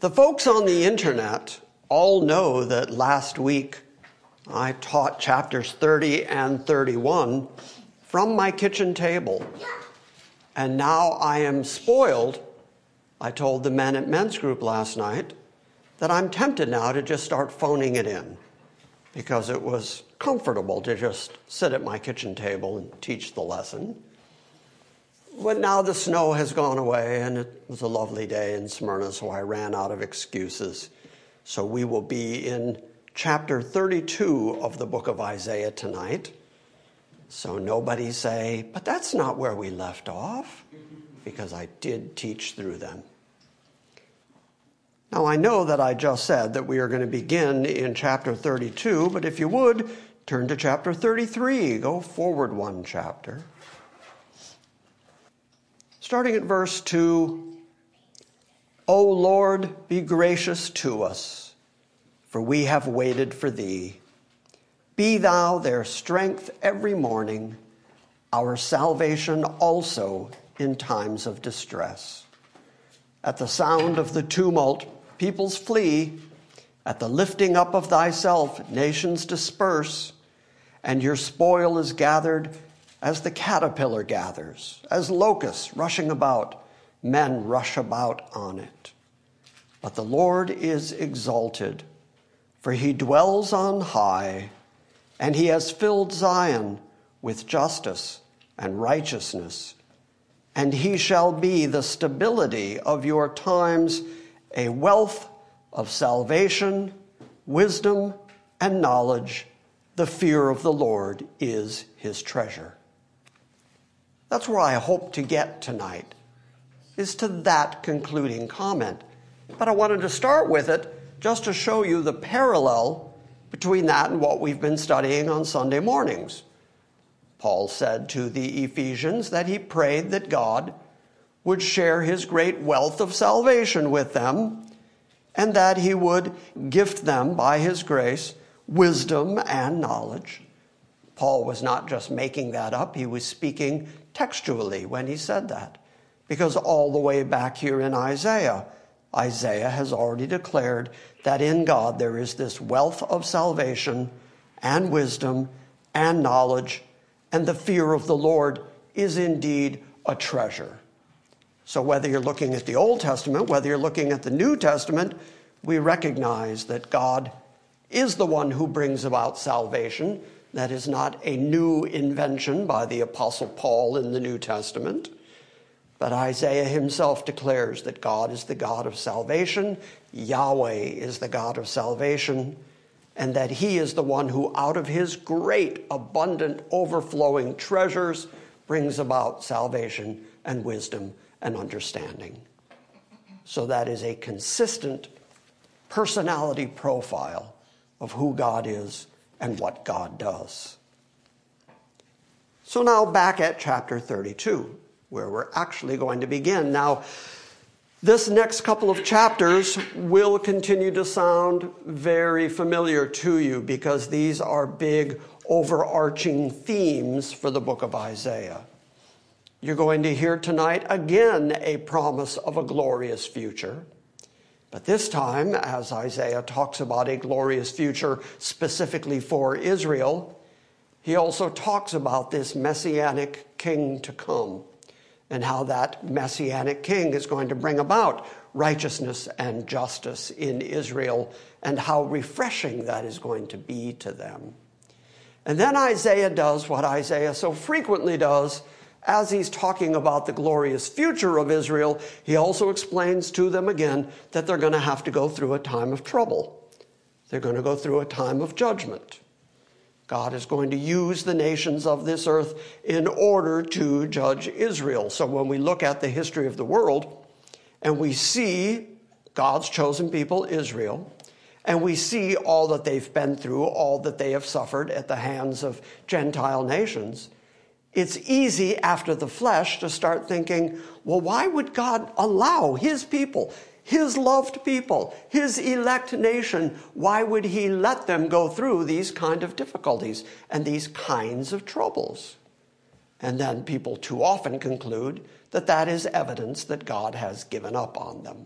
The folks on the internet all know that last week I taught chapters 30 and 31 from my kitchen table. And now I am spoiled. I told the men at men's group last night that I'm tempted now to just start phoning it in because it was comfortable to just sit at my kitchen table and teach the lesson. But now the snow has gone away and it was a lovely day in Smyrna, so I ran out of excuses. So we will be in chapter 32 of the book of Isaiah tonight. So nobody say, but that's not where we left off, because I did teach through them. Now I know that I just said that we are going to begin in chapter 32, but if you would, turn to chapter 33. Go forward one chapter. Starting at verse 2 O Lord, be gracious to us, for we have waited for thee. Be thou their strength every morning, our salvation also in times of distress. At the sound of the tumult, peoples flee. At the lifting up of thyself, nations disperse, and your spoil is gathered as the caterpillar gathers, as locusts rushing about, men rush about on it. But the Lord is exalted, for he dwells on high, and he has filled Zion with justice and righteousness. And he shall be the stability of your times, a wealth of salvation, wisdom, and knowledge. The fear of the Lord is his treasure. That's where I hope to get tonight, is to that concluding comment. But I wanted to start with it just to show you the parallel between that and what we've been studying on Sunday mornings. Paul said to the Ephesians that he prayed that God would share his great wealth of salvation with them and that he would gift them by his grace wisdom and knowledge. Paul was not just making that up, he was speaking textually when he said that. Because all the way back here in Isaiah, Isaiah has already declared that in God there is this wealth of salvation and wisdom and knowledge, and the fear of the Lord is indeed a treasure. So, whether you're looking at the Old Testament, whether you're looking at the New Testament, we recognize that God is the one who brings about salvation that is not a new invention by the Apostle Paul in the New Testament. But Isaiah himself declares that God is the God of salvation, Yahweh is the God of salvation, and that he is the one who, out of his great, abundant, overflowing treasures, brings about salvation and wisdom and understanding. So that is a consistent personality profile of who God is and what God does. So now back at chapter 32, where we're actually going to begin. Now, this next couple of chapters will continue to sound very familiar to you because these are big overarching themes for the book of Isaiah. You're going to hear tonight again a promise of a glorious future. But this time, as Isaiah talks about a glorious future specifically for Israel, he also talks about this messianic king to come and how that messianic king is going to bring about righteousness and justice in Israel and how refreshing that is going to be to them. And then Isaiah does what Isaiah so frequently does as he's talking about the glorious future of Israel, he also explains to them again that they're going to have to go through a time of trouble. They're going to go through a time of judgment. God is going to use the nations of this earth in order to judge Israel. So when we look at the history of the world, and we see God's chosen people, Israel, and we see all that they've been through, all that they have suffered at the hands of Gentile nations, it's easy after the flesh to start thinking, well, why would God allow his people, his loved people, his elect nation, why would he let them go through these kind of difficulties and these kinds of troubles? And then people too often conclude that that is evidence that God has given up on them.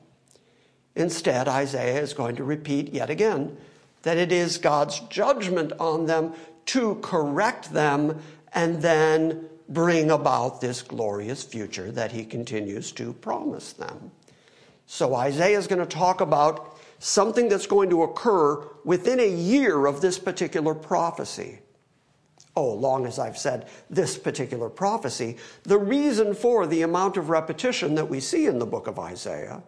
Instead, Isaiah is going to repeat yet again that it is God's judgment on them to correct them and then bring about this glorious future that he continues to promise them. So Isaiah is going to talk about something that's going to occur within a year of this particular prophecy. Oh, long as I've said this particular prophecy, the reason for the amount of repetition that we see in the book of Isaiah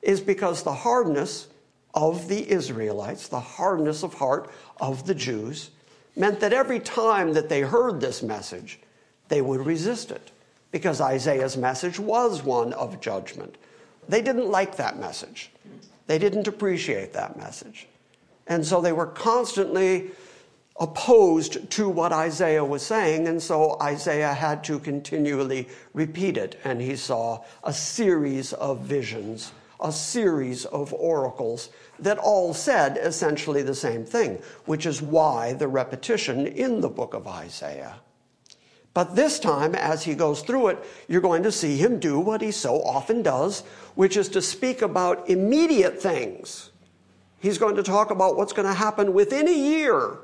is because the hardness of the Israelites, the hardness of heart of the Jews, meant that every time that they heard this message, they would resist it because Isaiah's message was one of judgment. They didn't like that message. They didn't appreciate that message. And so they were constantly opposed to what Isaiah was saying, and so Isaiah had to continually repeat it. And he saw a series of visions a series of oracles that all said essentially the same thing, which is why the repetition in the book of Isaiah. But this time, as he goes through it, you're going to see him do what he so often does, which is to speak about immediate things. He's going to talk about what's going to happen within a year,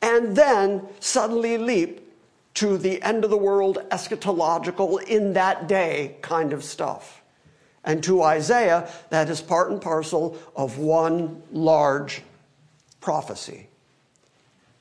and then suddenly leap to the end of the world eschatological in that day kind of stuff. And to Isaiah, that is part and parcel of one large prophecy.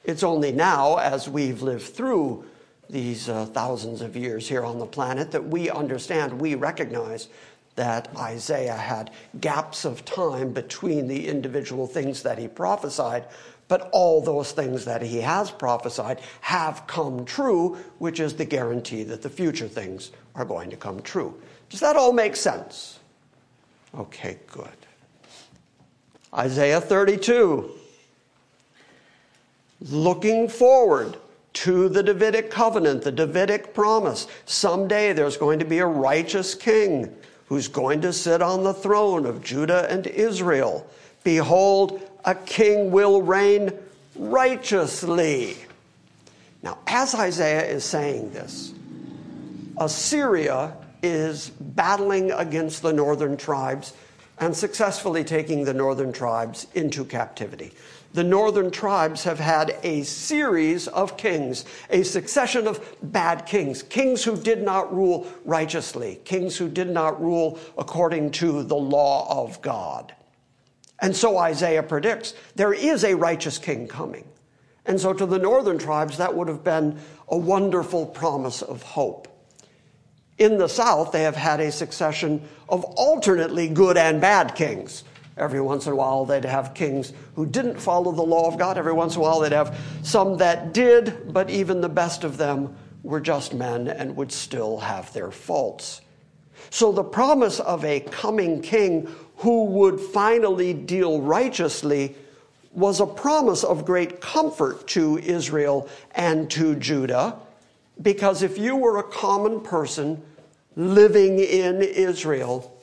It's only now, as we've lived through these uh, thousands of years here on the planet, that we understand, we recognize that Isaiah had gaps of time between the individual things that he prophesied, but all those things that he has prophesied have come true, which is the guarantee that the future things are going to come true. Does that all make sense? Okay, good. Isaiah 32. Looking forward to the Davidic covenant, the Davidic promise. Someday there's going to be a righteous king who's going to sit on the throne of Judah and Israel. Behold, a king will reign righteously. Now, as Isaiah is saying this, Assyria is battling against the northern tribes and successfully taking the northern tribes into captivity. The northern tribes have had a series of kings, a succession of bad kings, kings who did not rule righteously, kings who did not rule according to the law of God. And so Isaiah predicts there is a righteous king coming. And so to the northern tribes, that would have been a wonderful promise of hope. In the South, they have had a succession of alternately good and bad kings. Every once in a while, they'd have kings who didn't follow the law of God. Every once in a while, they'd have some that did, but even the best of them were just men and would still have their faults. So, the promise of a coming king who would finally deal righteously was a promise of great comfort to Israel and to Judah. Because if you were a common person living in Israel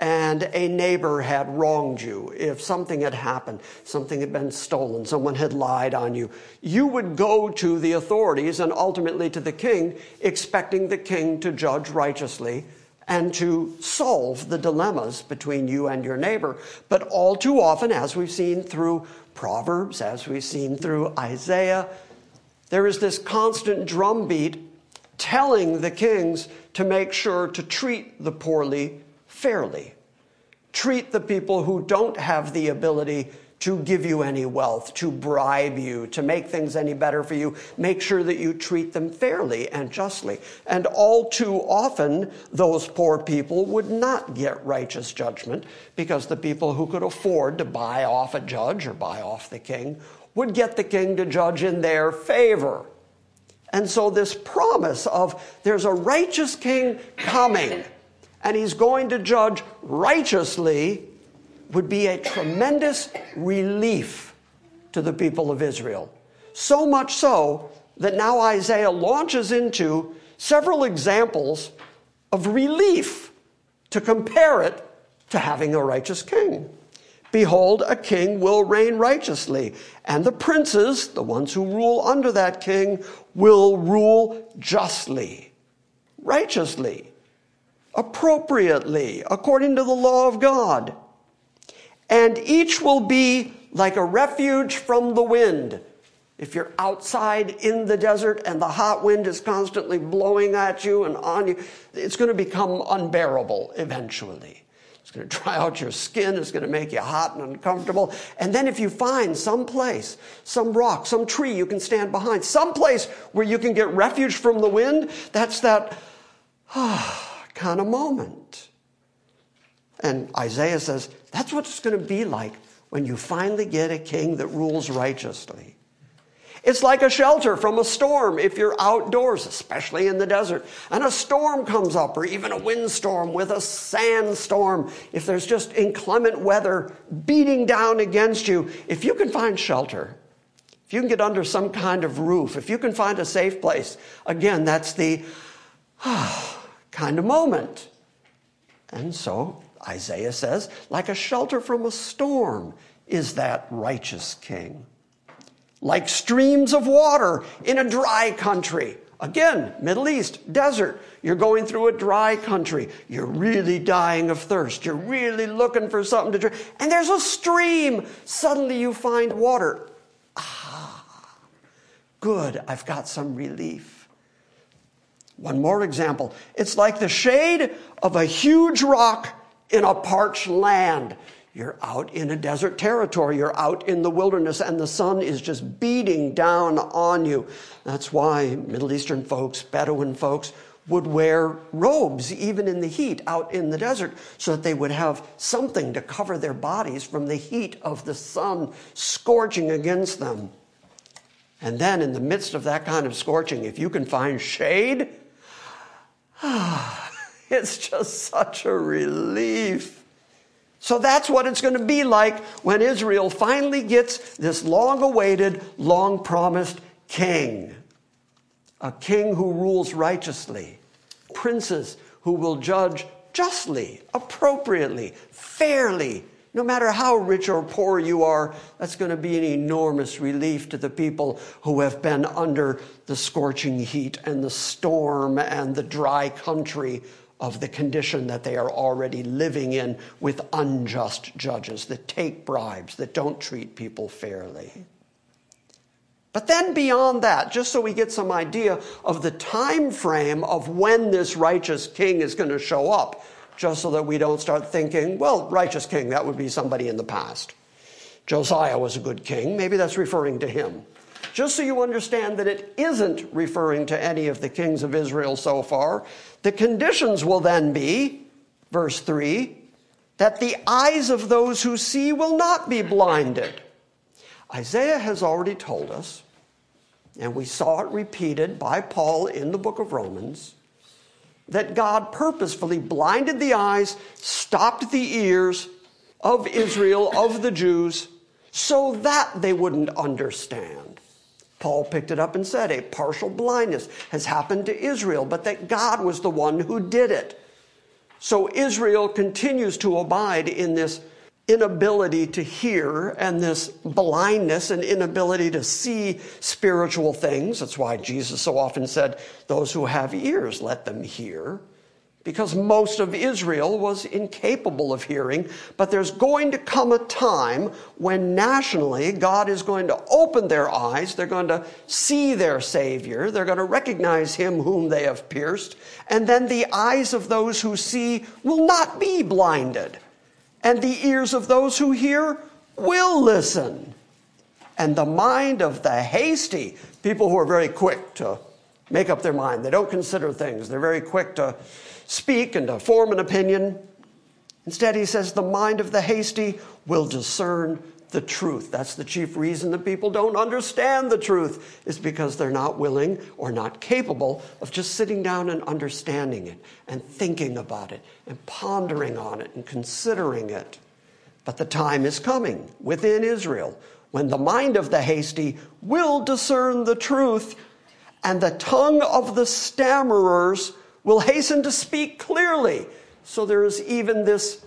and a neighbor had wronged you, if something had happened, something had been stolen, someone had lied on you, you would go to the authorities and ultimately to the king, expecting the king to judge righteously and to solve the dilemmas between you and your neighbor. But all too often, as we've seen through Proverbs, as we've seen through Isaiah, there is this constant drumbeat telling the kings to make sure to treat the poorly fairly. Treat the people who don't have the ability to give you any wealth, to bribe you, to make things any better for you. Make sure that you treat them fairly and justly. And all too often, those poor people would not get righteous judgment because the people who could afford to buy off a judge or buy off the king would get the king to judge in their favor. And so, this promise of there's a righteous king coming, and he's going to judge righteously would be a tremendous relief to the people of Israel. So much so that now Isaiah launches into several examples of relief to compare it to having a righteous king. Behold, a king will reign righteously, and the princes, the ones who rule under that king, will rule justly, righteously, appropriately, according to the law of God. And each will be like a refuge from the wind. If you're outside in the desert and the hot wind is constantly blowing at you and on you, it's going to become unbearable eventually. It's going to dry out your skin. It's going to make you hot and uncomfortable. And then if you find some place, some rock, some tree you can stand behind, some place where you can get refuge from the wind, that's that kind of moment. And Isaiah says, that's what it's going to be like when you finally get a king that rules righteously. It's like a shelter from a storm if you're outdoors, especially in the desert, and a storm comes up, or even a windstorm with a sandstorm. If there's just inclement weather beating down against you, if you can find shelter, if you can get under some kind of roof, if you can find a safe place, again, that's the kind of moment. And so Isaiah says, like a shelter from a storm is that righteous king like streams of water in a dry country. Again, Middle East, desert. You're going through a dry country. You're really dying of thirst. You're really looking for something to drink. And there's a stream. Suddenly you find water. Ah, good. I've got some relief. One more example. It's like the shade of a huge rock in a parched land. You're out in a desert territory. You're out in the wilderness, and the sun is just beating down on you. That's why Middle Eastern folks, Bedouin folks, would wear robes even in the heat out in the desert so that they would have something to cover their bodies from the heat of the sun scorching against them. And then, in the midst of that kind of scorching, if you can find shade, it's just such a relief. So that's what it's going to be like when Israel finally gets this long awaited, long promised king. A king who rules righteously, princes who will judge justly, appropriately, fairly. No matter how rich or poor you are, that's going to be an enormous relief to the people who have been under the scorching heat and the storm and the dry country of the condition that they are already living in with unjust judges that take bribes, that don't treat people fairly. But then beyond that, just so we get some idea of the time frame of when this righteous king is going to show up, just so that we don't start thinking, well, righteous king, that would be somebody in the past. Josiah was a good king, maybe that's referring to him just so you understand that it isn't referring to any of the kings of Israel so far. The conditions will then be, verse 3, that the eyes of those who see will not be blinded. Isaiah has already told us, and we saw it repeated by Paul in the book of Romans, that God purposefully blinded the eyes, stopped the ears of Israel, of the Jews, so that they wouldn't understand. Paul picked it up and said, A partial blindness has happened to Israel, but that God was the one who did it. So Israel continues to abide in this inability to hear and this blindness and inability to see spiritual things. That's why Jesus so often said, Those who have ears, let them hear because most of Israel was incapable of hearing. But there's going to come a time when nationally God is going to open their eyes. They're going to see their Savior. They're going to recognize Him whom they have pierced. And then the eyes of those who see will not be blinded. And the ears of those who hear will listen. And the mind of the hasty, people who are very quick to make up their mind, they don't consider things, they're very quick to speak and to form an opinion. Instead, he says, the mind of the hasty will discern the truth. That's the chief reason that people don't understand the truth, is because they're not willing or not capable of just sitting down and understanding it and thinking about it and pondering on it and considering it. But the time is coming within Israel when the mind of the hasty will discern the truth, and the tongue of the stammerers will hasten to speak clearly. So there is even this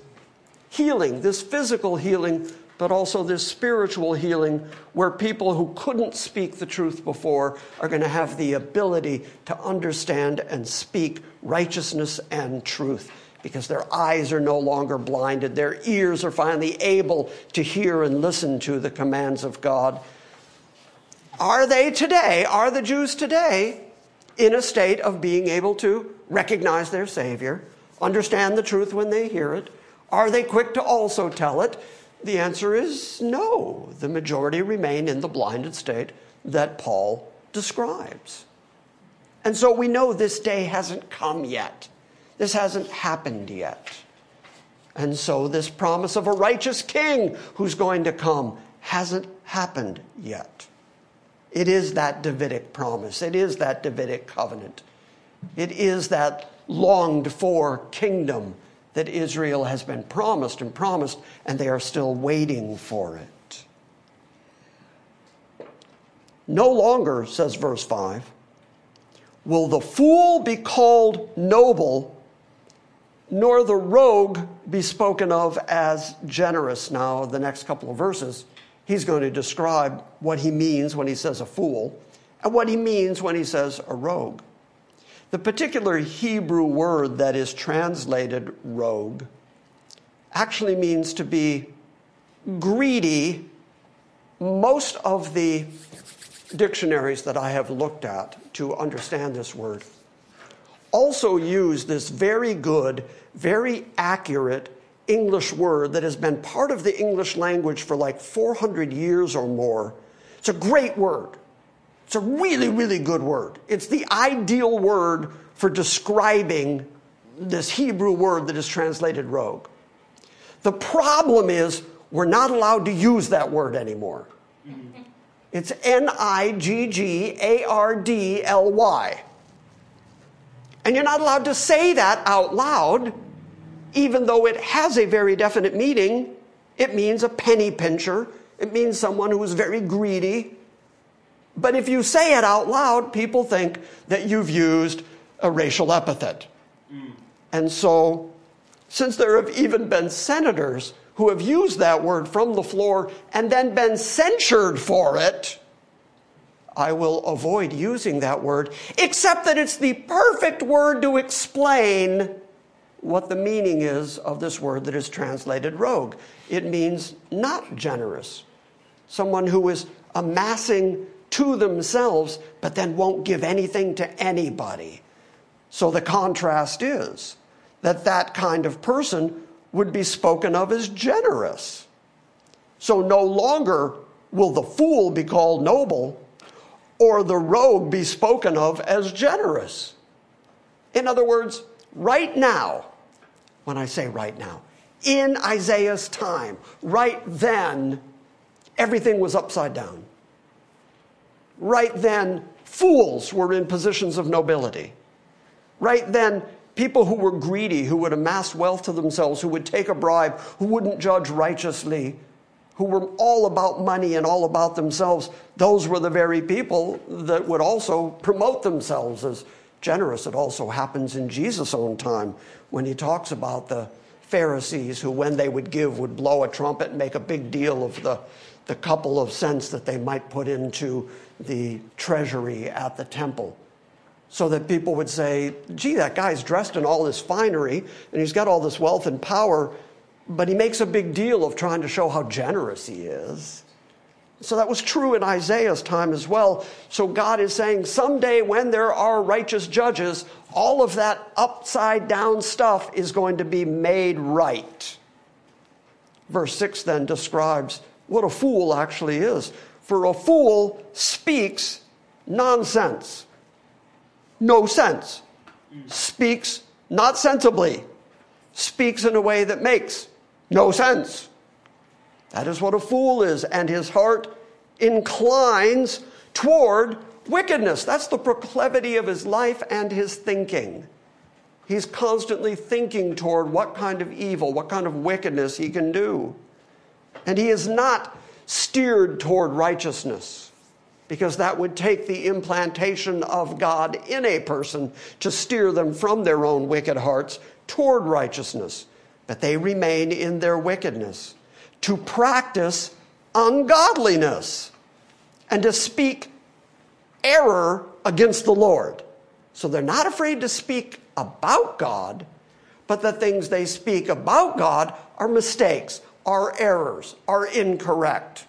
healing, this physical healing but also this spiritual healing where people who couldn't speak the truth before are going to have the ability to understand and speak righteousness and truth because their eyes are no longer blinded. Their ears are finally able to hear and listen to the commands of God. Are they today, are the Jews today in a state of being able to recognize their Savior, understand the truth when they hear it? Are they quick to also tell it? The answer is no. The majority remain in the blinded state that Paul describes. And so we know this day hasn't come yet. This hasn't happened yet. And so this promise of a righteous king who's going to come hasn't happened yet. It is that Davidic promise. It is that Davidic covenant. It is that longed for kingdom that Israel has been promised and promised, and they are still waiting for it. No longer, says verse 5, will the fool be called noble, nor the rogue be spoken of as generous. Now, the next couple of verses, he's going to describe what he means when he says a fool and what he means when he says a rogue. The particular Hebrew word that is translated rogue actually means to be greedy. Most of the dictionaries that I have looked at to understand this word also use this very good, very accurate English word that has been part of the English language for like 400 years or more. It's a great word. It's a really, really good word. It's the ideal word for describing this Hebrew word that is translated rogue. The problem is we're not allowed to use that word anymore. Mm-hmm. It's N I G G A R D L Y. And you're not allowed to say that out loud, even though it has a very definite meaning. It means a penny pincher, it means someone who is very greedy, but if you say it out loud, people think that you've used a racial epithet. Mm. And so, since there have even been senators who have used that word from the floor and then been censured for it, I will avoid using that word, except that it's the perfect word to explain what the meaning is of this word that is translated rogue. It means not generous, someone who is amassing to themselves, but then won't give anything to anybody. So the contrast is that that kind of person would be spoken of as generous. So no longer will the fool be called noble or the rogue be spoken of as generous. In other words, right now, when I say right now, in Isaiah's time, right then, everything was upside down right then, fools were in positions of nobility. Right then, people who were greedy, who would amass wealth to themselves, who would take a bribe, who wouldn't judge righteously, who were all about money and all about themselves, those were the very people that would also promote themselves as generous. It also happens in Jesus' own time when he talks about the Pharisees who, when they would give, would blow a trumpet and make a big deal of the, the couple of cents that they might put into the treasury at the temple so that people would say, gee, that guy's dressed in all this finery and he's got all this wealth and power, but he makes a big deal of trying to show how generous he is. So that was true in Isaiah's time as well. So God is saying someday when there are righteous judges, all of that upside down stuff is going to be made right. Verse 6 then describes what a fool actually is. For a fool speaks nonsense, no sense, speaks not sensibly, speaks in a way that makes no sense. That is what a fool is, and his heart inclines toward wickedness. That's the proclivity of his life and his thinking. He's constantly thinking toward what kind of evil, what kind of wickedness he can do. And he is not steered toward righteousness because that would take the implantation of God in a person to steer them from their own wicked hearts toward righteousness. But they remain in their wickedness to practice ungodliness and to speak error against the Lord. So they're not afraid to speak about God, but the things they speak about God are mistakes, are errors, are incorrect.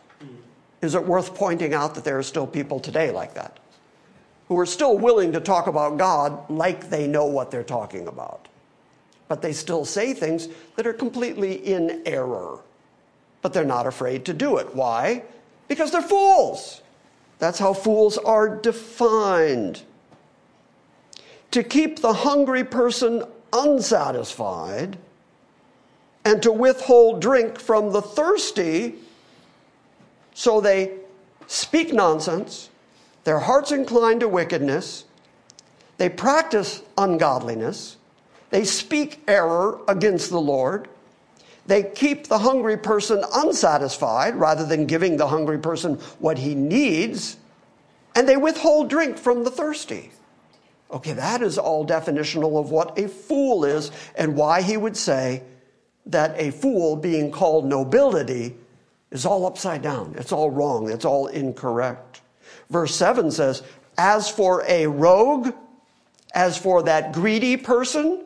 Is it worth pointing out that there are still people today like that? Who are still willing to talk about God like they know what they're talking about. But they still say things that are completely in error. But they're not afraid to do it. Why? Because they're fools. That's how fools are defined. To keep the hungry person unsatisfied and to withhold drink from the thirsty, so they speak nonsense, their hearts incline to wickedness, they practice ungodliness, they speak error against the Lord, they keep the hungry person unsatisfied rather than giving the hungry person what he needs, and they withhold drink from the thirsty. Okay, that is all definitional of what a fool is and why he would say that a fool being called nobility is all upside down. It's all wrong. It's all incorrect. Verse 7 says, As for a rogue, as for that greedy person,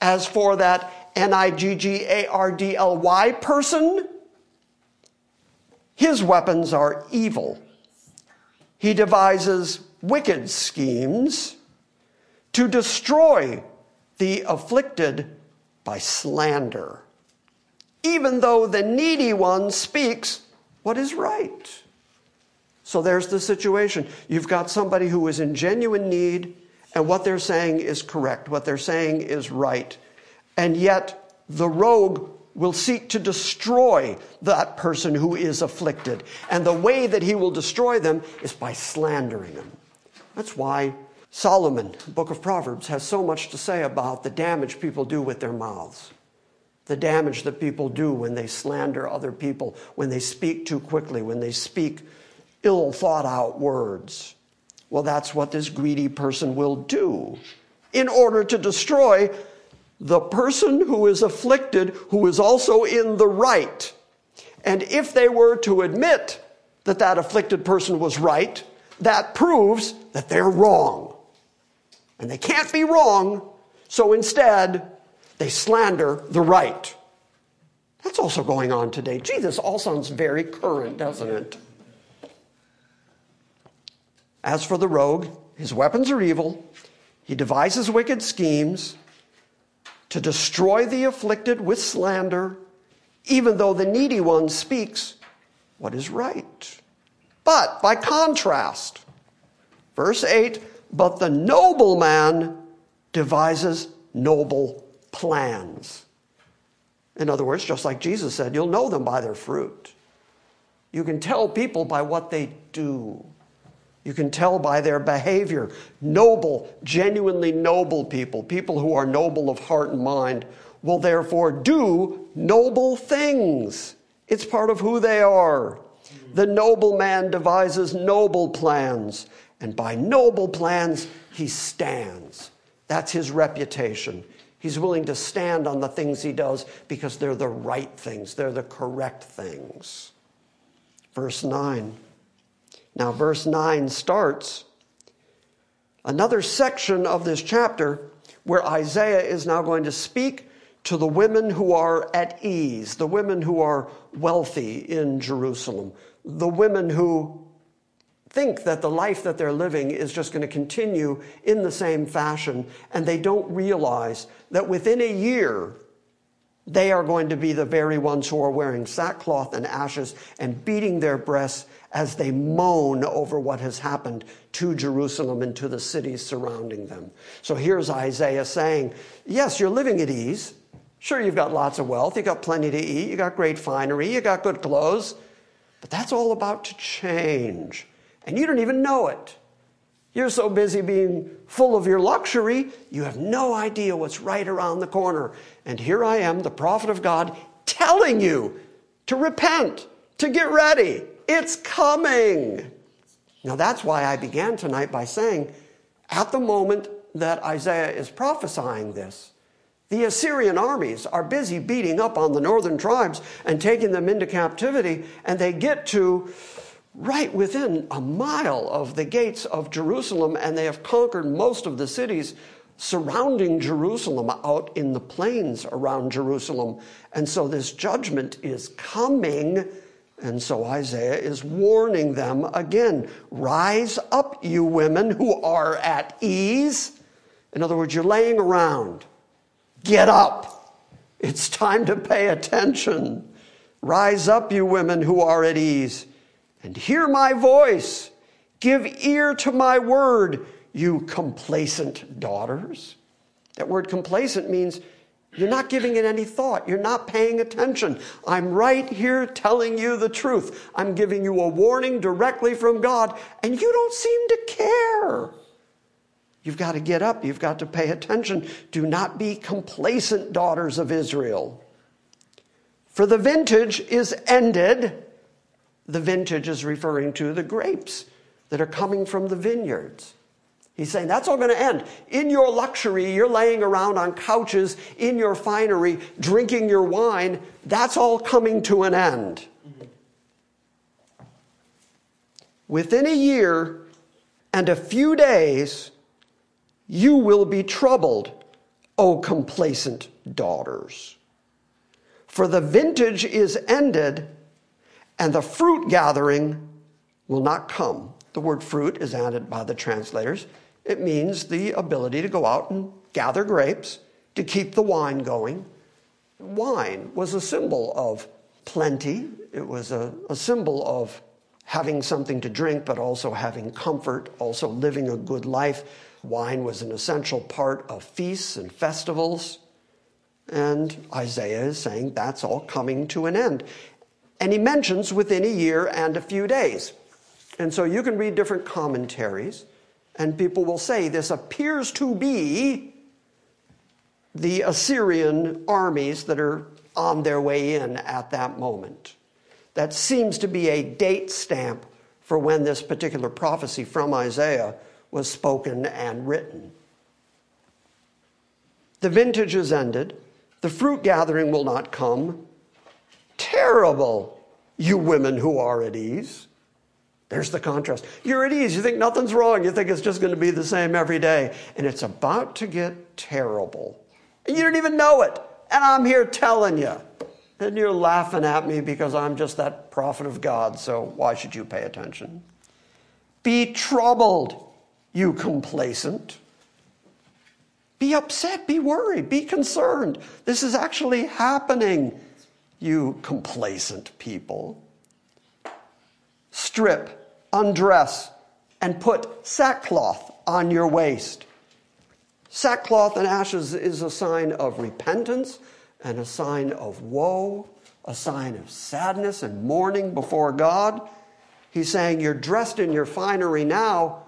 as for that N I G G A R D L Y person, his weapons are evil. He devises wicked schemes to destroy the afflicted by slander, even though the needy one speaks what is right. So there's the situation. You've got somebody who is in genuine need, and what they're saying is correct, what they're saying is right. And yet, the rogue will seek to destroy that person who is afflicted. And the way that he will destroy them is by slandering them. That's why Solomon, book of Proverbs, has so much to say about the damage people do with their mouths. The damage that people do when they slander other people, when they speak too quickly, when they speak ill thought out words. Well, that's what this greedy person will do in order to destroy the person who is afflicted, who is also in the right. And if they were to admit that that afflicted person was right, that proves that they're wrong. And they can't be wrong, so instead, they slander the right. That's also going on today. Gee, this all sounds very current, doesn't it? As for the rogue, his weapons are evil. He devises wicked schemes to destroy the afflicted with slander, even though the needy one speaks what is right. But by contrast, verse 8, but the noble man devises noble plans. In other words, just like Jesus said, you'll know them by their fruit. You can tell people by what they do. You can tell by their behavior. Noble, genuinely noble people, people who are noble of heart and mind, will therefore do noble things. It's part of who they are. The noble man devises noble plans, and by noble plans, he stands. That's his reputation. He's willing to stand on the things he does because they're the right things, they're the correct things. Verse 9. Now, verse 9 starts another section of this chapter where Isaiah is now going to speak to the women who are at ease, the women who are wealthy in Jerusalem, the women who think that the life that they're living is just going to continue in the same fashion, and they don't realize that within a year, they are going to be the very ones who are wearing sackcloth and ashes and beating their breasts as they moan over what has happened to Jerusalem and to the cities surrounding them. So here's Isaiah saying, Yes, you're living at ease. Sure, you've got lots of wealth, you've got plenty to eat, you got great finery, you got good clothes, but that's all about to change. And you don't even know it. You're so busy being full of your luxury, you have no idea what's right around the corner. And here I am, the prophet of God, telling you to repent, to get ready. It's coming. Now, that's why I began tonight by saying, at the moment that Isaiah is prophesying this, the Assyrian armies are busy beating up on the northern tribes and taking them into captivity, and they get to right within a mile of the gates of Jerusalem, and they have conquered most of the cities surrounding Jerusalem out in the plains around Jerusalem. And so this judgment is coming. And so Isaiah is warning them again rise up, you women who are at ease. In other words, you're laying around. Get up. It's time to pay attention. Rise up, you women who are at ease and hear my voice. Give ear to my word, you complacent daughters. That word complacent means you're not giving it any thought. You're not paying attention. I'm right here telling you the truth. I'm giving you a warning directly from God, and you don't seem to care. You've got to get up. You've got to pay attention. Do not be complacent, daughters of Israel. For the vintage is ended the vintage is referring to the grapes that are coming from the vineyards. He's saying that's all going to end. In your luxury, you're laying around on couches, in your finery, drinking your wine, that's all coming to an end. Within a year and a few days, you will be troubled, O complacent daughters. For the vintage is ended and the fruit gathering will not come. The word fruit is added by the translators. It means the ability to go out and gather grapes to keep the wine going. Wine was a symbol of plenty, it was a, a symbol of having something to drink, but also having comfort, also living a good life. Wine was an essential part of feasts and festivals. And Isaiah is saying that's all coming to an end. And he mentions within a year and a few days. And so you can read different commentaries, and people will say this appears to be the Assyrian armies that are on their way in at that moment. That seems to be a date stamp for when this particular prophecy from Isaiah was spoken and written. The vintage is ended, the fruit gathering will not come, terrible, you women who are at ease. There's the contrast. You're at ease. You think nothing's wrong. You think it's just going to be the same every day. And it's about to get terrible. And you don't even know it. And I'm here telling you. And you're laughing at me because I'm just that prophet of God. So why should you pay attention? Be troubled, you complacent. Be upset, be worried, be concerned. This is actually happening you complacent people. Strip, undress, and put sackcloth on your waist. Sackcloth and ashes is a sign of repentance and a sign of woe, a sign of sadness and mourning before God. He's saying you're dressed in your finery now,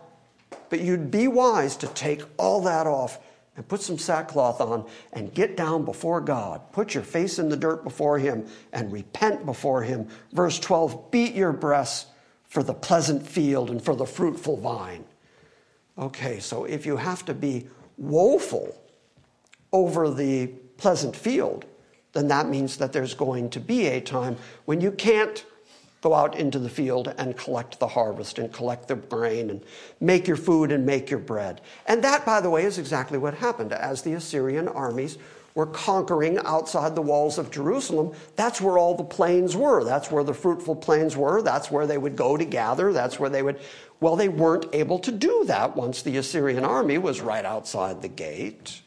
but you'd be wise to take all that off and put some sackcloth on and get down before God. Put your face in the dirt before Him and repent before Him. Verse 12 Beat your breasts for the pleasant field and for the fruitful vine. Okay, so if you have to be woeful over the pleasant field, then that means that there's going to be a time when you can't go out into the field and collect the harvest and collect the grain and make your food and make your bread. And that, by the way, is exactly what happened as the Assyrian armies were conquering outside the walls of Jerusalem. That's where all the plains were. That's where the fruitful plains were. That's where they would go to gather. That's where they would. Well, they weren't able to do that once the Assyrian army was right outside the gate.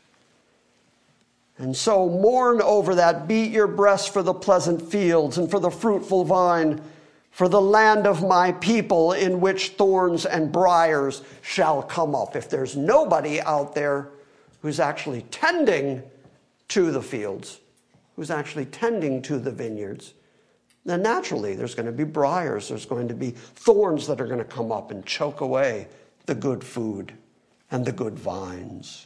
And so mourn over that. Beat your breast for the pleasant fields and for the fruitful vine for the land of my people in which thorns and briars shall come up. If there's nobody out there who's actually tending to the fields, who's actually tending to the vineyards, then naturally there's going to be briars, there's going to be thorns that are going to come up and choke away the good food and the good vines.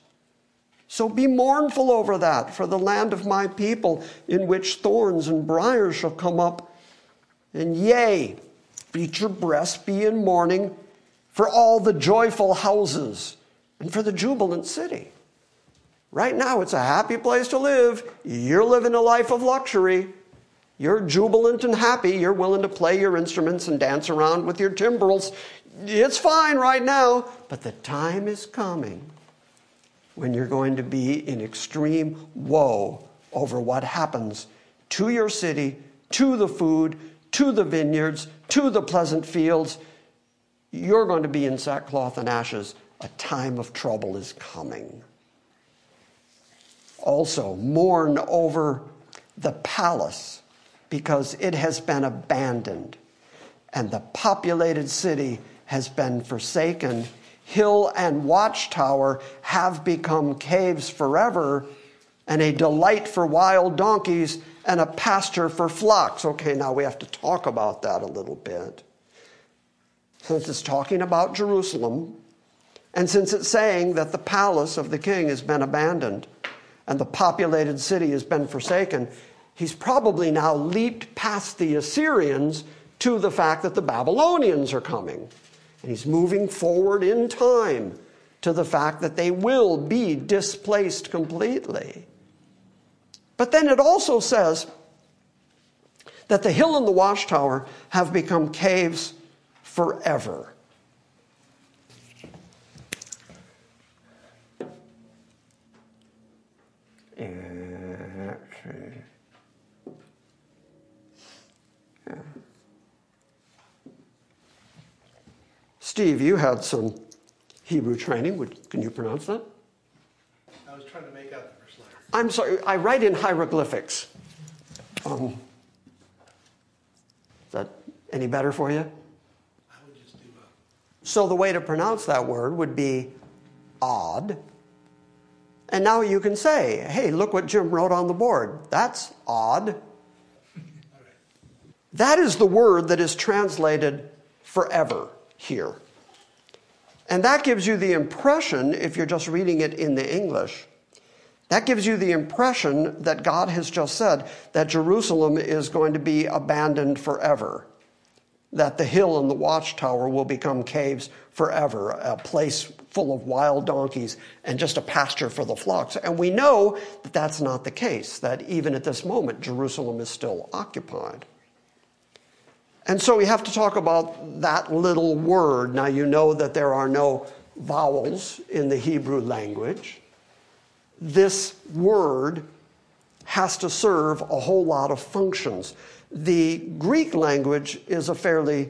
So be mournful over that for the land of my people, in which thorns and briars shall come up. And yea, beat your breast, be in mourning for all the joyful houses and for the jubilant city. Right now, it's a happy place to live. You're living a life of luxury. You're jubilant and happy. You're willing to play your instruments and dance around with your timbrels. It's fine right now, but the time is coming when you're going to be in extreme woe over what happens to your city, to the food, to the vineyards, to the pleasant fields. You're going to be in sackcloth and ashes. A time of trouble is coming. Also, mourn over the palace because it has been abandoned and the populated city has been forsaken hill and watchtower have become caves forever, and a delight for wild donkeys and a pasture for flocks. Okay, now we have to talk about that a little bit. Since it's talking about Jerusalem, and since it's saying that the palace of the king has been abandoned and the populated city has been forsaken, he's probably now leaped past the Assyrians to the fact that the Babylonians are coming. And he's moving forward in time to the fact that they will be displaced completely. But then it also says that the hill and the watchtower have become caves forever. Steve, you had some Hebrew training. Would, can you pronounce that? I was trying to make out the first letter. I'm sorry, I write in hieroglyphics. Um, is that any better for you? So the way to pronounce that word would be odd. And now you can say, hey, look what Jim wrote on the board. That's odd. That is the word that is translated forever here. And that gives you the impression, if you're just reading it in the English, that gives you the impression that God has just said that Jerusalem is going to be abandoned forever, that the hill and the watchtower will become caves forever, a place full of wild donkeys and just a pasture for the flocks. And we know that that's not the case, that even at this moment, Jerusalem is still occupied. And so we have to talk about that little word. Now, you know that there are no vowels in the Hebrew language. This word has to serve a whole lot of functions. The Greek language is a fairly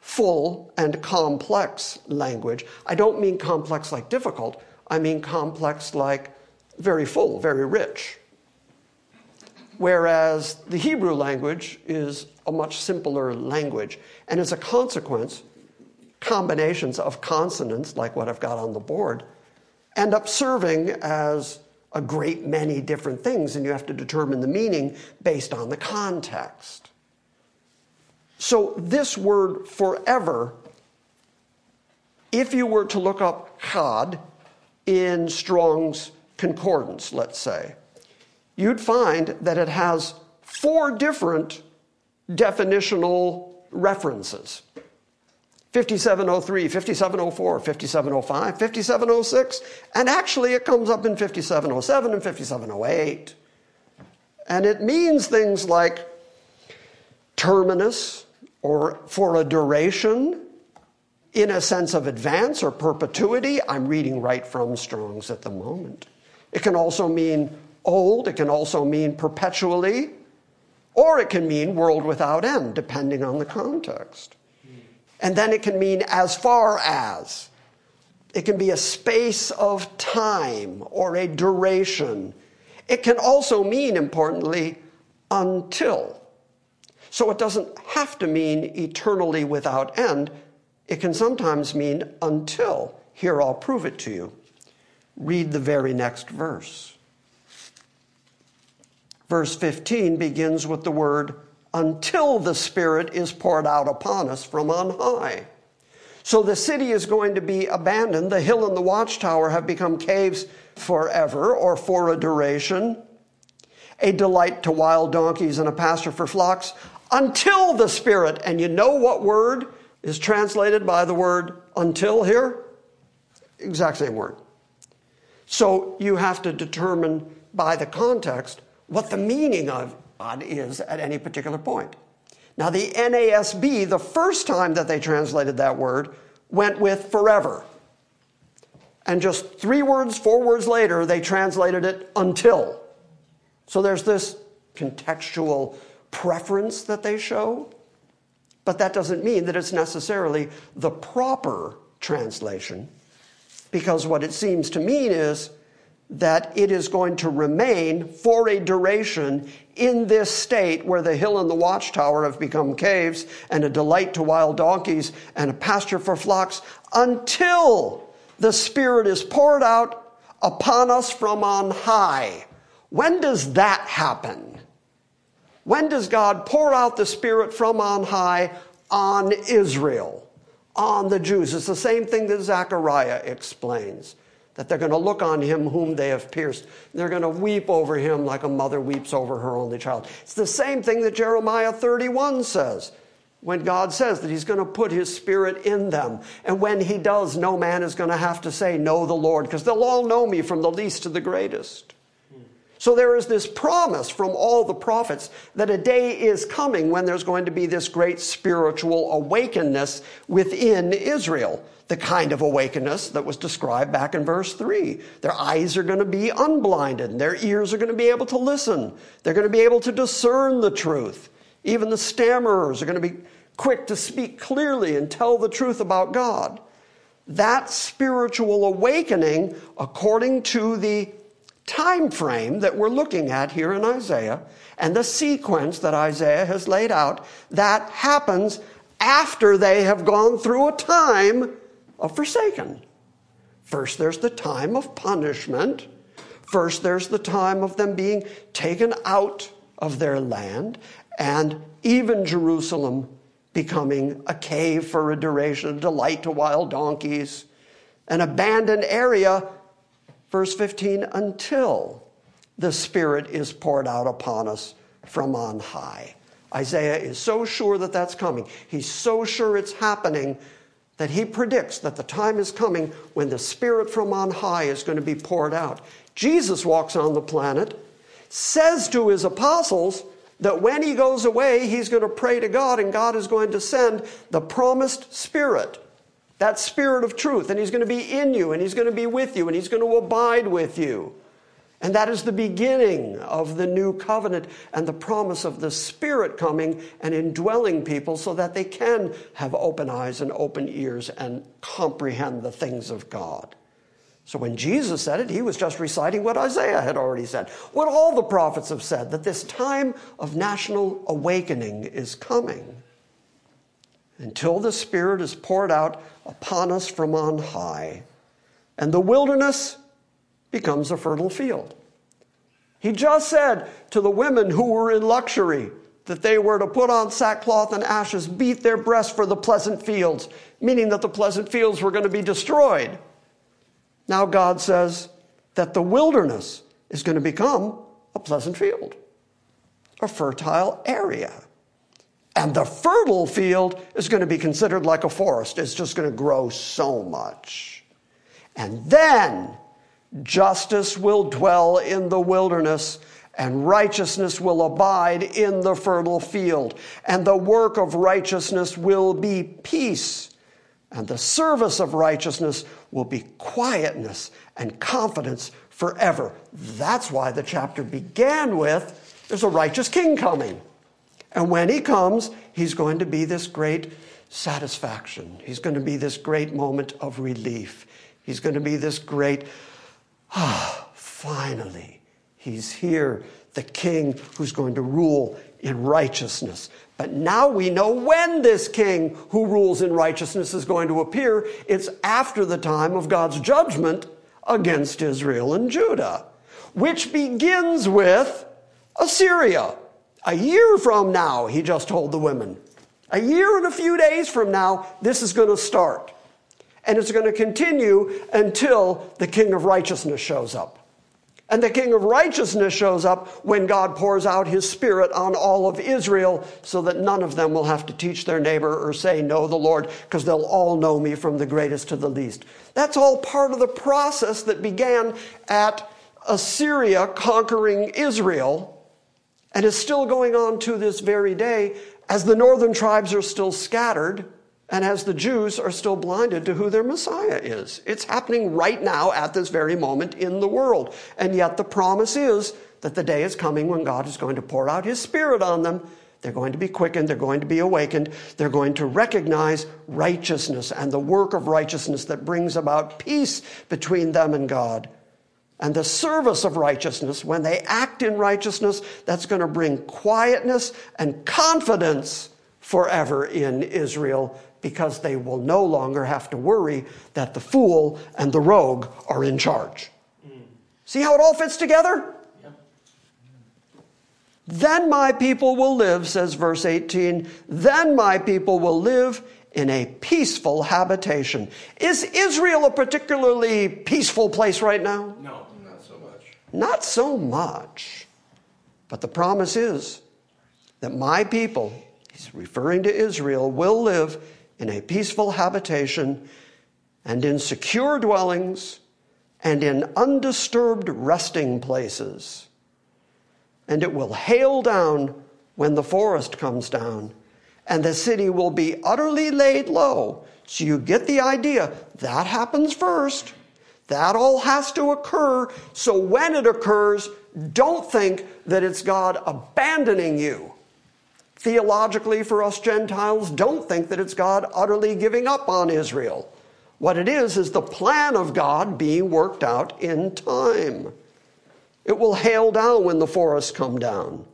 full and complex language. I don't mean complex like difficult, I mean complex like very full, very rich whereas the Hebrew language is a much simpler language. And as a consequence, combinations of consonants, like what I've got on the board, end up serving as a great many different things, and you have to determine the meaning based on the context. So, this word forever, if you were to look up chad in Strong's Concordance, let's say, you'd find that it has four different definitional references 5703, 5704, 5705, 5706, and actually it comes up in 5707 and 5708. And it means things like terminus or for a duration in a sense of advance or perpetuity. I'm reading right from Strong's at the moment. It can also mean old, it can also mean perpetually, or it can mean world without end, depending on the context. And then it can mean as far as. It can be a space of time or a duration. It can also mean, importantly, until. So it doesn't have to mean eternally without end. It can sometimes mean until. Here, I'll prove it to you. Read the very next verse. Verse 15 begins with the word, until the Spirit is poured out upon us from on high. So the city is going to be abandoned. The hill and the watchtower have become caves forever or for a duration, a delight to wild donkeys and a pasture for flocks until the Spirit. And you know what word is translated by the word until here? Exact same word. So you have to determine by the context what the meaning of is at any particular point. Now, the NASB, the first time that they translated that word, went with forever. And just three words, four words later, they translated it until. So there's this contextual preference that they show, but that doesn't mean that it's necessarily the proper translation, because what it seems to mean is that it is going to remain for a duration in this state where the hill and the watchtower have become caves and a delight to wild donkeys and a pasture for flocks until the Spirit is poured out upon us from on high. When does that happen? When does God pour out the Spirit from on high on Israel, on the Jews? It's the same thing that Zechariah explains that they're going to look on him whom they have pierced. They're going to weep over him like a mother weeps over her only child. It's the same thing that Jeremiah 31 says when God says that he's going to put his spirit in them. And when he does, no man is going to have to say, Know the Lord, because they'll all know me from the least to the greatest. So there is this promise from all the prophets that a day is coming when there's going to be this great spiritual awakeness within Israel the kind of awakeness that was described back in verse 3. Their eyes are going to be unblinded, and their ears are going to be able to listen. They're going to be able to discern the truth. Even the stammerers are going to be quick to speak clearly and tell the truth about God. That spiritual awakening, according to the time frame that we're looking at here in Isaiah and the sequence that Isaiah has laid out, that happens after they have gone through a time of forsaken. First, there's the time of punishment. First, there's the time of them being taken out of their land, and even Jerusalem becoming a cave for a duration, a delight to wild donkeys, an abandoned area. Verse 15, until the Spirit is poured out upon us from on high. Isaiah is so sure that that's coming. He's so sure it's happening that he predicts that the time is coming when the Spirit from on high is going to be poured out. Jesus walks on the planet, says to his apostles that when he goes away, he's going to pray to God and God is going to send the promised Spirit, that Spirit of truth, and he's going to be in you and he's going to be with you and he's going to abide with you. And that is the beginning of the new covenant and the promise of the Spirit coming and indwelling people so that they can have open eyes and open ears and comprehend the things of God. So when Jesus said it, he was just reciting what Isaiah had already said, what all the prophets have said, that this time of national awakening is coming. Until the Spirit is poured out upon us from on high, and the wilderness becomes a fertile field. He just said to the women who were in luxury that they were to put on sackcloth and ashes, beat their breasts for the pleasant fields, meaning that the pleasant fields were going to be destroyed. Now God says that the wilderness is going to become a pleasant field, a fertile area. And the fertile field is going to be considered like a forest. It's just going to grow so much. And then Justice will dwell in the wilderness, and righteousness will abide in the fertile field. And the work of righteousness will be peace, and the service of righteousness will be quietness and confidence forever. That's why the chapter began with there's a righteous king coming. And when he comes, he's going to be this great satisfaction. He's going to be this great moment of relief. He's going to be this great Ah, finally, he's here, the king who's going to rule in righteousness. But now we know when this king who rules in righteousness is going to appear. It's after the time of God's judgment against Israel and Judah, which begins with Assyria. A year from now, he just told the women. A year and a few days from now, this is going to start. And it's going to continue until the king of righteousness shows up. And the king of righteousness shows up when God pours out his spirit on all of Israel so that none of them will have to teach their neighbor or say, Know the Lord, because they'll all know me from the greatest to the least. That's all part of the process that began at Assyria conquering Israel and is still going on to this very day as the northern tribes are still scattered and as the Jews are still blinded to who their Messiah is. It's happening right now at this very moment in the world. And yet the promise is that the day is coming when God is going to pour out his Spirit on them. They're going to be quickened, they're going to be awakened, they're going to recognize righteousness and the work of righteousness that brings about peace between them and God. And the service of righteousness, when they act in righteousness, that's going to bring quietness and confidence forever in Israel because they will no longer have to worry that the fool and the rogue are in charge. Mm. See how it all fits together? Then my people will live, says verse 18. Then my people will live in a peaceful habitation. Is Israel a particularly peaceful place right now? No, not so much. Not so much. But the promise is that my people, he's referring to Israel, will live in a peaceful habitation and in secure dwellings and in undisturbed resting places. And it will hail down when the forest comes down, and the city will be utterly laid low. So you get the idea. That happens first. That all has to occur. So when it occurs, don't think that it's God abandoning you theologically for us Gentiles don't think that it's God utterly giving up on Israel. What it is, is the plan of God being worked out in time. It will hail down when the forests come down,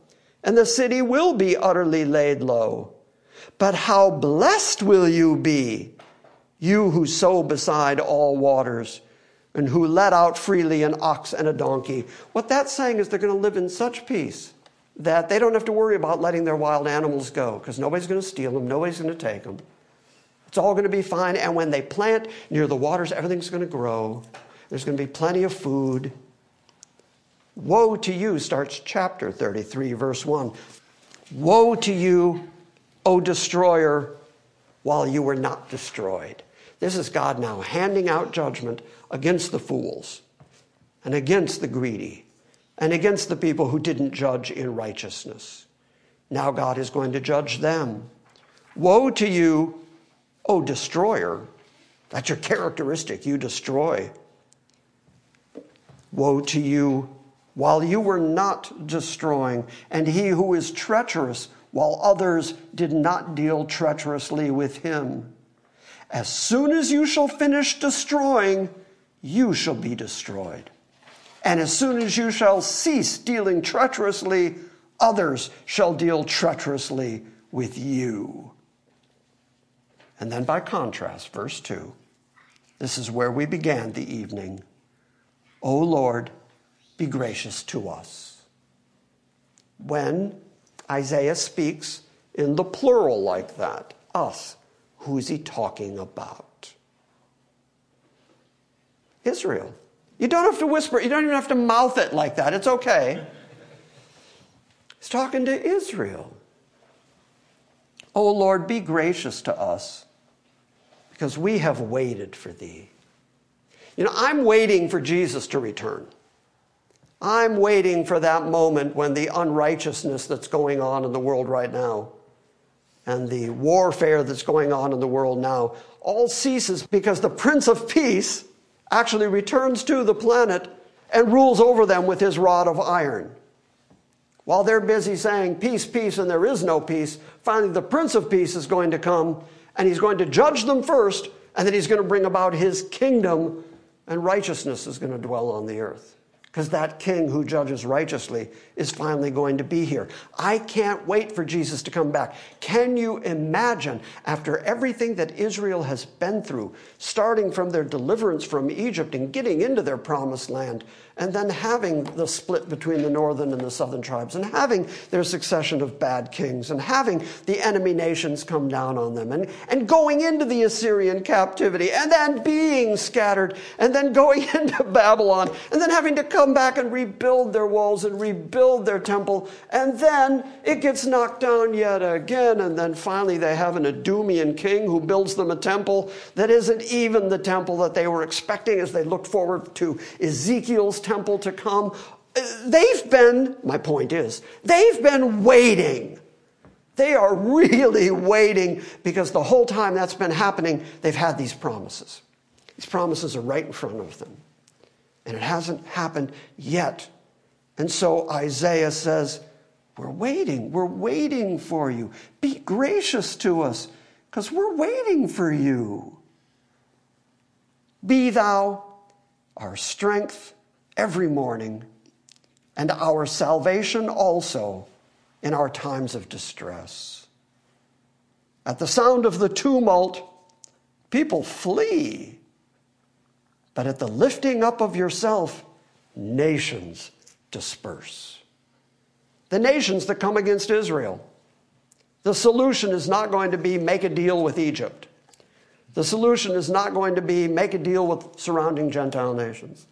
and the city will be utterly laid low. But how blessed will you be, you who sow beside all waters, and who let out freely an ox and a donkey. What that's saying is they're going to live in such peace that they don't have to worry about letting their wild animals go because nobody's going to steal them, nobody's going to take them. It's all going to be fine. And when they plant near the waters, everything's going to grow. There's going to be plenty of food. Woe to you, starts chapter 33, verse 1. Woe to you, O destroyer, while you were not destroyed. This is God now handing out judgment against the fools and against the greedy and against the people who didn't judge in righteousness. Now God is going to judge them. Woe to you, O destroyer! That's your characteristic, you destroy. Woe to you while you were not destroying, and he who is treacherous while others did not deal treacherously with him. As soon as you shall finish destroying, you shall be destroyed. And as soon as you shall cease dealing treacherously, others shall deal treacherously with you. And then, by contrast, verse 2 this is where we began the evening. O Lord, be gracious to us. When Isaiah speaks in the plural like that, us, who is he talking about? Israel. You don't have to whisper, you don't even have to mouth it like that. It's okay. He's talking to Israel. Oh Lord, be gracious to us because we have waited for thee. You know, I'm waiting for Jesus to return. I'm waiting for that moment when the unrighteousness that's going on in the world right now and the warfare that's going on in the world now all ceases because the Prince of Peace actually returns to the planet and rules over them with his rod of iron. While they're busy saying peace, peace, and there is no peace, finally the Prince of Peace is going to come and he's going to judge them first, and then he's going to bring about his kingdom, and righteousness is going to dwell on the earth. Because that king who judges righteously is finally going to be here. I can't wait for Jesus to come back. Can you imagine, after everything that Israel has been through, starting from their deliverance from Egypt and getting into their promised land, and then having the split between the northern and the southern tribes, and having their succession of bad kings, and having the enemy nations come down on them, and, and going into the Assyrian captivity, and then being scattered, and then going into Babylon, and then having to come back and rebuild their walls and rebuild their temple, and then it gets knocked down yet again, and then finally they have an Edomian king who builds them a temple that isn't even the temple that they were expecting as they looked forward to Ezekiel's temple to come. They've been, my point is, they've been waiting. They are really waiting because the whole time that's been happening, they've had these promises. These promises are right in front of them. And it hasn't happened yet. And so Isaiah says, We're waiting. We're waiting for you. Be gracious to us because we're waiting for you. Be thou our strength every morning, and our salvation also in our times of distress. At the sound of the tumult, people flee. But at the lifting up of yourself, nations disperse. The nations that come against Israel. The solution is not going to be make a deal with Egypt. The solution is not going to be make a deal with surrounding Gentile nations.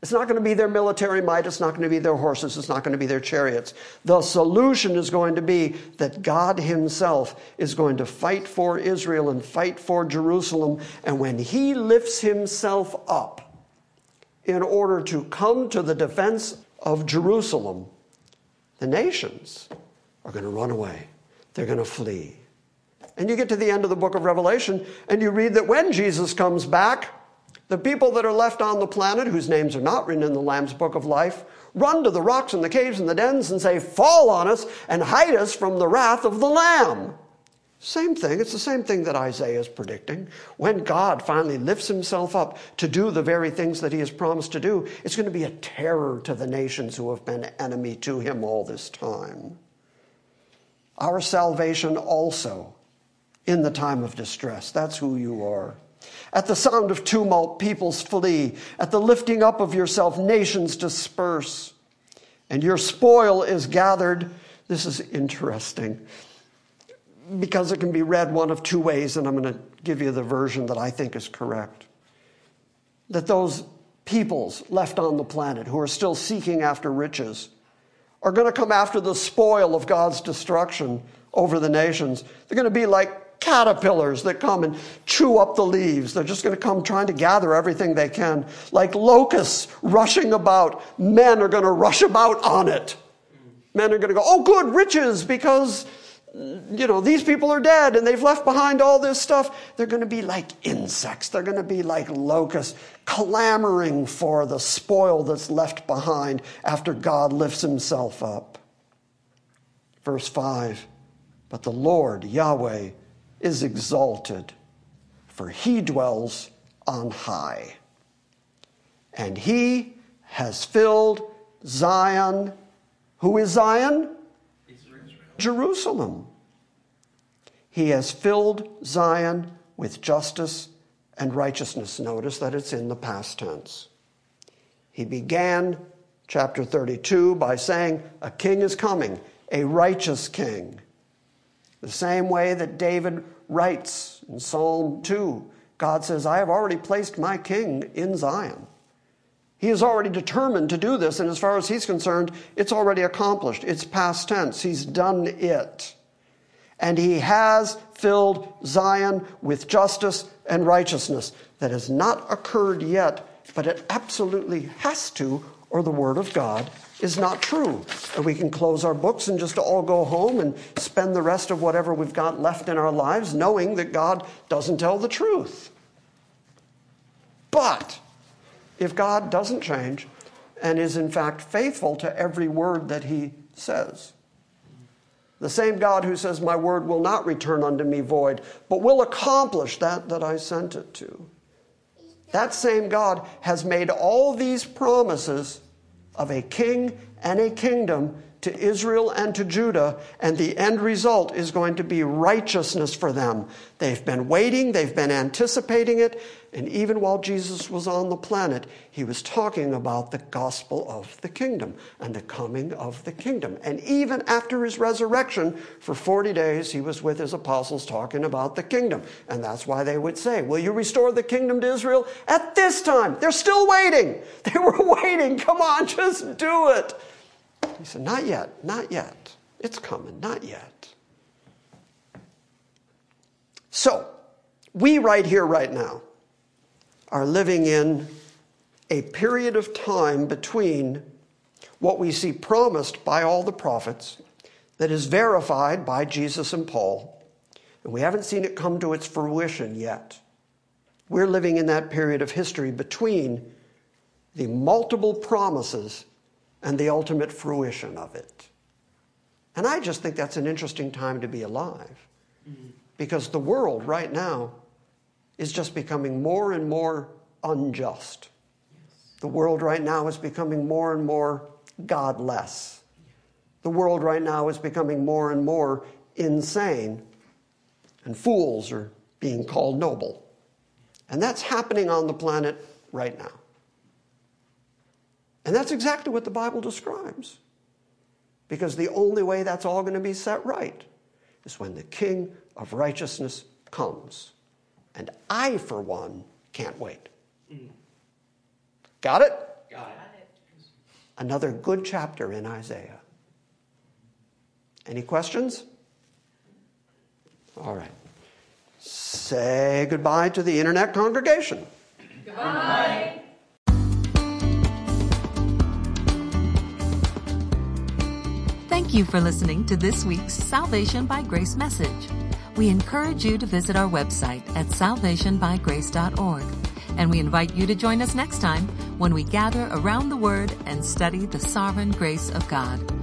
It's not going to be their military might. It's not going to be their horses. It's not going to be their chariots. The solution is going to be that God Himself is going to fight for Israel and fight for Jerusalem. And when He lifts Himself up in order to come to the defense of Jerusalem, the nations are going to run away. They're going to flee. And you get to the end of the book of Revelation and you read that when Jesus comes back, the people that are left on the planet, whose names are not written in the Lamb's book of life, run to the rocks and the caves and the dens and say, Fall on us and hide us from the wrath of the Lamb. Same thing. It's the same thing that Isaiah is predicting. When God finally lifts himself up to do the very things that he has promised to do, it's going to be a terror to the nations who have been enemy to him all this time. Our salvation also in the time of distress. That's who you are. At the sound of tumult, peoples flee. At the lifting up of yourself, nations disperse. And your spoil is gathered. This is interesting because it can be read one of two ways, and I'm going to give you the version that I think is correct. That those peoples left on the planet who are still seeking after riches are going to come after the spoil of God's destruction over the nations. They're going to be like caterpillars that come and chew up the leaves. They're just going to come trying to gather everything they can. Like locusts rushing about, men are going to rush about on it. Men are going to go, oh, good, riches, because, you know, these people are dead and they've left behind all this stuff. They're going to be like insects. They're going to be like locusts, clamoring for the spoil that's left behind after God lifts himself up. Verse 5 But the Lord, Yahweh, is exalted, for he dwells on high. And he has filled Zion. Who is Zion? Israel. Jerusalem. He has filled Zion with justice and righteousness. Notice that it's in the past tense. He began chapter 32 by saying, A king is coming, a righteous king. The same way that David writes in Psalm 2, God says, I have already placed my king in Zion. He is already determined to do this, and as far as he's concerned, it's already accomplished. It's past tense. He's done it. And he has filled Zion with justice and righteousness. That has not occurred yet, but it absolutely has to, or the Word of God is not true. And we can close our books and just all go home and spend the rest of whatever we've got left in our lives knowing that God doesn't tell the truth. But if God doesn't change and is in fact faithful to every word that he says, the same God who says, My word will not return unto me void, but will accomplish that that I sent it to. That same God has made all these promises of a king and a kingdom to Israel and to Judah, and the end result is going to be righteousness for them. They've been waiting, they've been anticipating it, and even while Jesus was on the planet, he was talking about the gospel of the kingdom and the coming of the kingdom. And even after his resurrection, for 40 days, he was with his apostles talking about the kingdom. And that's why they would say, Will you restore the kingdom to Israel? At this time, they're still waiting. They were waiting. Come on, just do it. He said, Not yet, not yet. It's coming, not yet. So, we right here, right now, are living in a period of time between what we see promised by all the prophets that is verified by Jesus and Paul, and we haven't seen it come to its fruition yet. We're living in that period of history between the multiple promises and the ultimate fruition of it. And I just think that's an interesting time to be alive mm-hmm. because the world right now is just becoming more and more unjust. The world right now is becoming more and more godless. The world right now is becoming more and more insane, and fools are being called noble. And that's happening on the planet right now. And that's exactly what the Bible describes. Because the only way that's all going to be set right is when the King of righteousness comes. And I, for one, can't wait. Mm. Got it? Got it. Another good chapter in Isaiah. Any questions? All right. Say goodbye to the internet congregation. Goodbye. Thank you for listening to this week's Salvation by Grace message. We encourage you to visit our website at salvationbygrace.org. And we invite you to join us next time when we gather around the Word and study the sovereign grace of God.